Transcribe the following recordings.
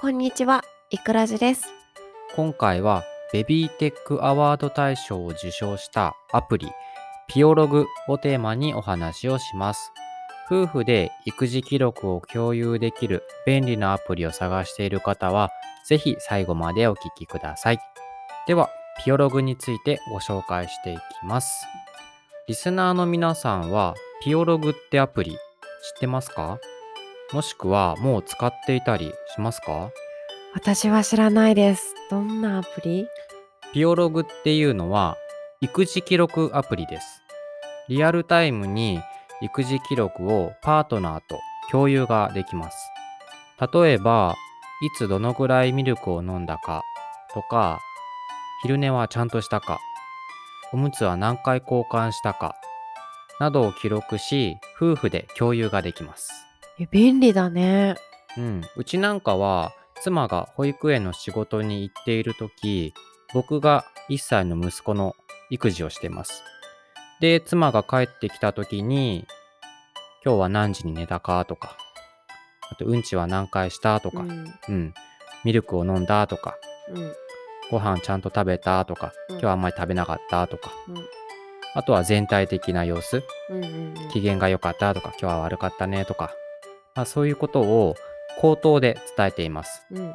こんにちは、いくらじです。今回はベビーテックアワード大賞を受賞したアプリピオログをテーマにお話をします。夫婦で育児記録を共有できる便利なアプリを探している方はぜひ最後までお聞きください。では、ピオログについてご紹介していきます。リスナーの皆さんはピオログってアプリ知ってますか？もしくはもう使っていたりしますか？私は知らないです。どんなアプリ？ピオログっていうのは育児記録アプリです。リアルタイムに育児記録をパートナーと共有ができます。例えば、いつどのぐらいミルクを飲んだかとか、昼寝はちゃんとしたか、おむつは何回交換したか、などを記録し、夫婦で共有ができます。え便利だね。うん、うちなんかは妻が保育園の仕事に行っている時僕が1歳の息子の育児をしてますで妻が帰ってきた時に今日は何時に寝たかとかあとうんちは何回したとか、うん。うん、ミルクを飲んだとかうん。ご飯ちゃんと食べたとかうん今日はあんまり食べなかったとかうん。あとは全体的な様子うん。うん。機嫌が良かったとか今日は悪かったねとか、まあ、そういうことを口頭で伝えています。うん。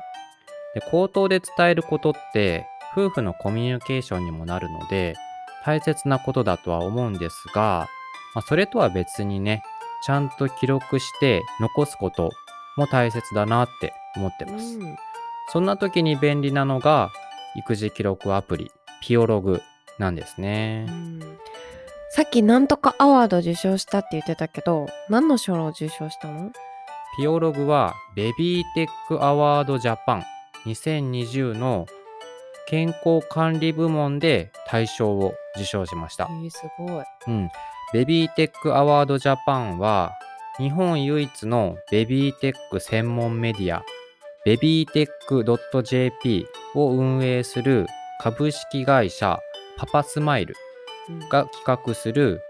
で口頭で伝えることって夫婦のコミュニケーションにもなるので大切なことだとは思うんですが、まあ、それとは別にねちゃんと記録して残すことも大切だなって思ってます、うん。そんな時に便利なのが育児記録アプリピオログなんですね、うん。さっきなんとかアワード受賞したって言ってたけど、何の賞を受賞したの？ピオログはベビーテックアワードジャパン2020の健康管理部門で大賞を受賞しましたえ。ー、すごい。うん。ベビーテックアワードジャパンは日本唯一のベビーテック専門メディアベビーテック .jp を運営する株式会社パパスマイルうんが企画する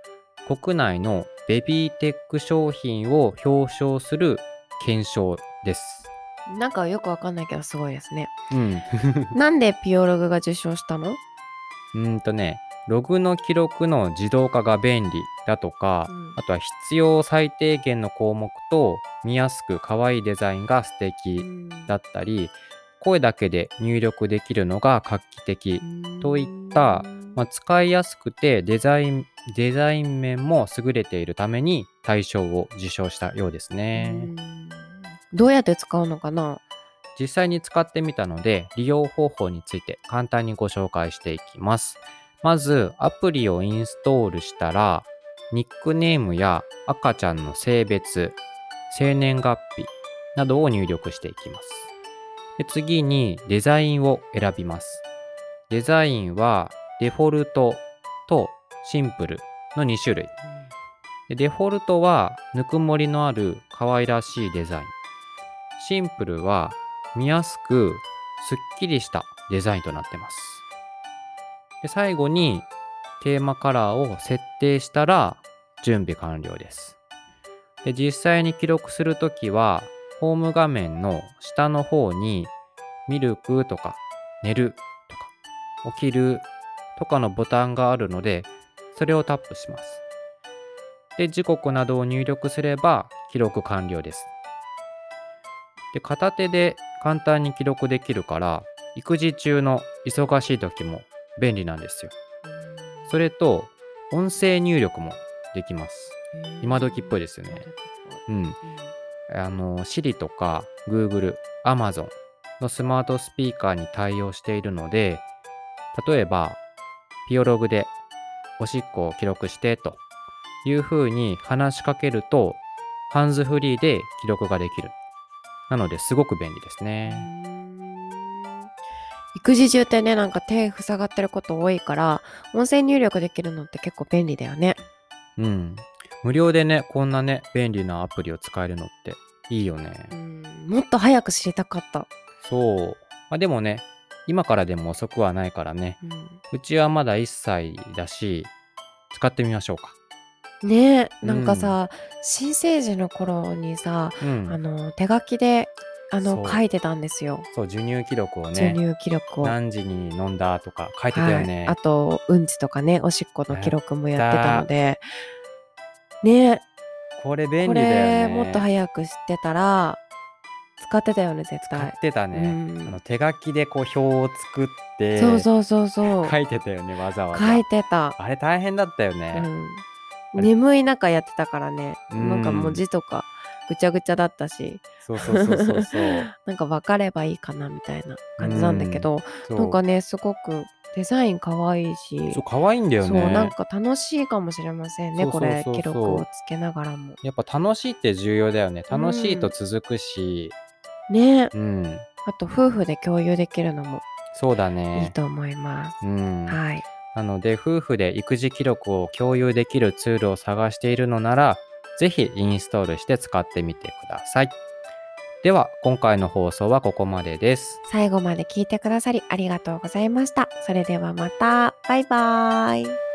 国内のベビーテック商品を表彰する検証です。なんかよくわかんないけどすごいですね。うん。なんでピオログが受賞したの？うーんとね、ログの記録の自動化が便利だとか、うんあとは必要最低限の項目と見やすく可愛いデザインが素敵だったり、声だけで入力できるのが画期的、といったまあ、使いやすくてデザインデザイン面も優れているために大賞を受賞したようですね。うんどうやって使うのかな？実際に使ってみたので利用方法について簡単にご紹介していきます。まずアプリをインストールしたらニックネームや赤ちゃんの性別、生年月日などを入力していきます。で次にデザインを選びます。デザインはデフォルトとシンプルの2種類。デフォルトはぬくもりのある可愛らしいデザイン。シンプルは見やすくすっきりしたデザインとなってます。で最後にテーマカラーを設定したら準備完了です。で実際に記録するときはホーム画面の下の方にミルクとか寝るとか起きるとかのボタンがあるのでそれをタップします。で時刻などを入力すれば記録完了です。で片手で簡単に記録できるから育児中の忙しい時も便利なんですよ。それと音声入力もできます。今時っぽいですよね。うん。あの Siri とか Google、Amazon のスマートスピーカーに対応しているので例えばピオログでおしっこを記録してというふうに話しかけるとハンズフリーで記録ができる。なのですごく便利ですね。育児中ってねなんか手塞がってること多いから音声入力できるのって結構便利だよねうん。無料でね、こんなね、便利なアプリを使えるのっていいよね。うんもっと早く知りたかった、そう。まあ、でもね、今からでも遅くはないからね。ううちはまだ1歳だし、使ってみましょうか。ん、ねえなんかさ、新生児の頃にさうん。あの手書きであの書いてたんですよ。そう授乳記録を授ね乳記録を。何時に飲んだとか書いてたよね、はい、あとうんちとかねおしっこの記録もやってたので。ね。これ便こ利だよね。れもっと早く知ってたら使ってたよね絶使っ対。てたね、うん。あの手書きでこう表を作ってそうそうそうそう。書いてたよねわざわざ。書いてた。あれ大変だったよね、うん、眠い中やってたからね、うん。なんか文字とかぐちゃぐちゃだったし。そうそうそうそうそう。なんか分かればいいかなみたいな感じなんだけど、そう。なんかねすごくデザイン可愛いし。そう可愛いんだよそうねなんか楽しいかもしれませんねそうそうそうそう。これ記録をつけながらも。やっぱ楽しいって重要だよね。楽しいと続くし。ね。うん、あと夫婦で共有できるのもそうだいいねと思います。うん。はい。なので夫婦で育児記録を共有できるツールを探しているのならぜひインストールして使ってみてくださいでは今回の放送はここまでです最後まで聞いてくださりありがとうございました。それではまた。バイバーイ。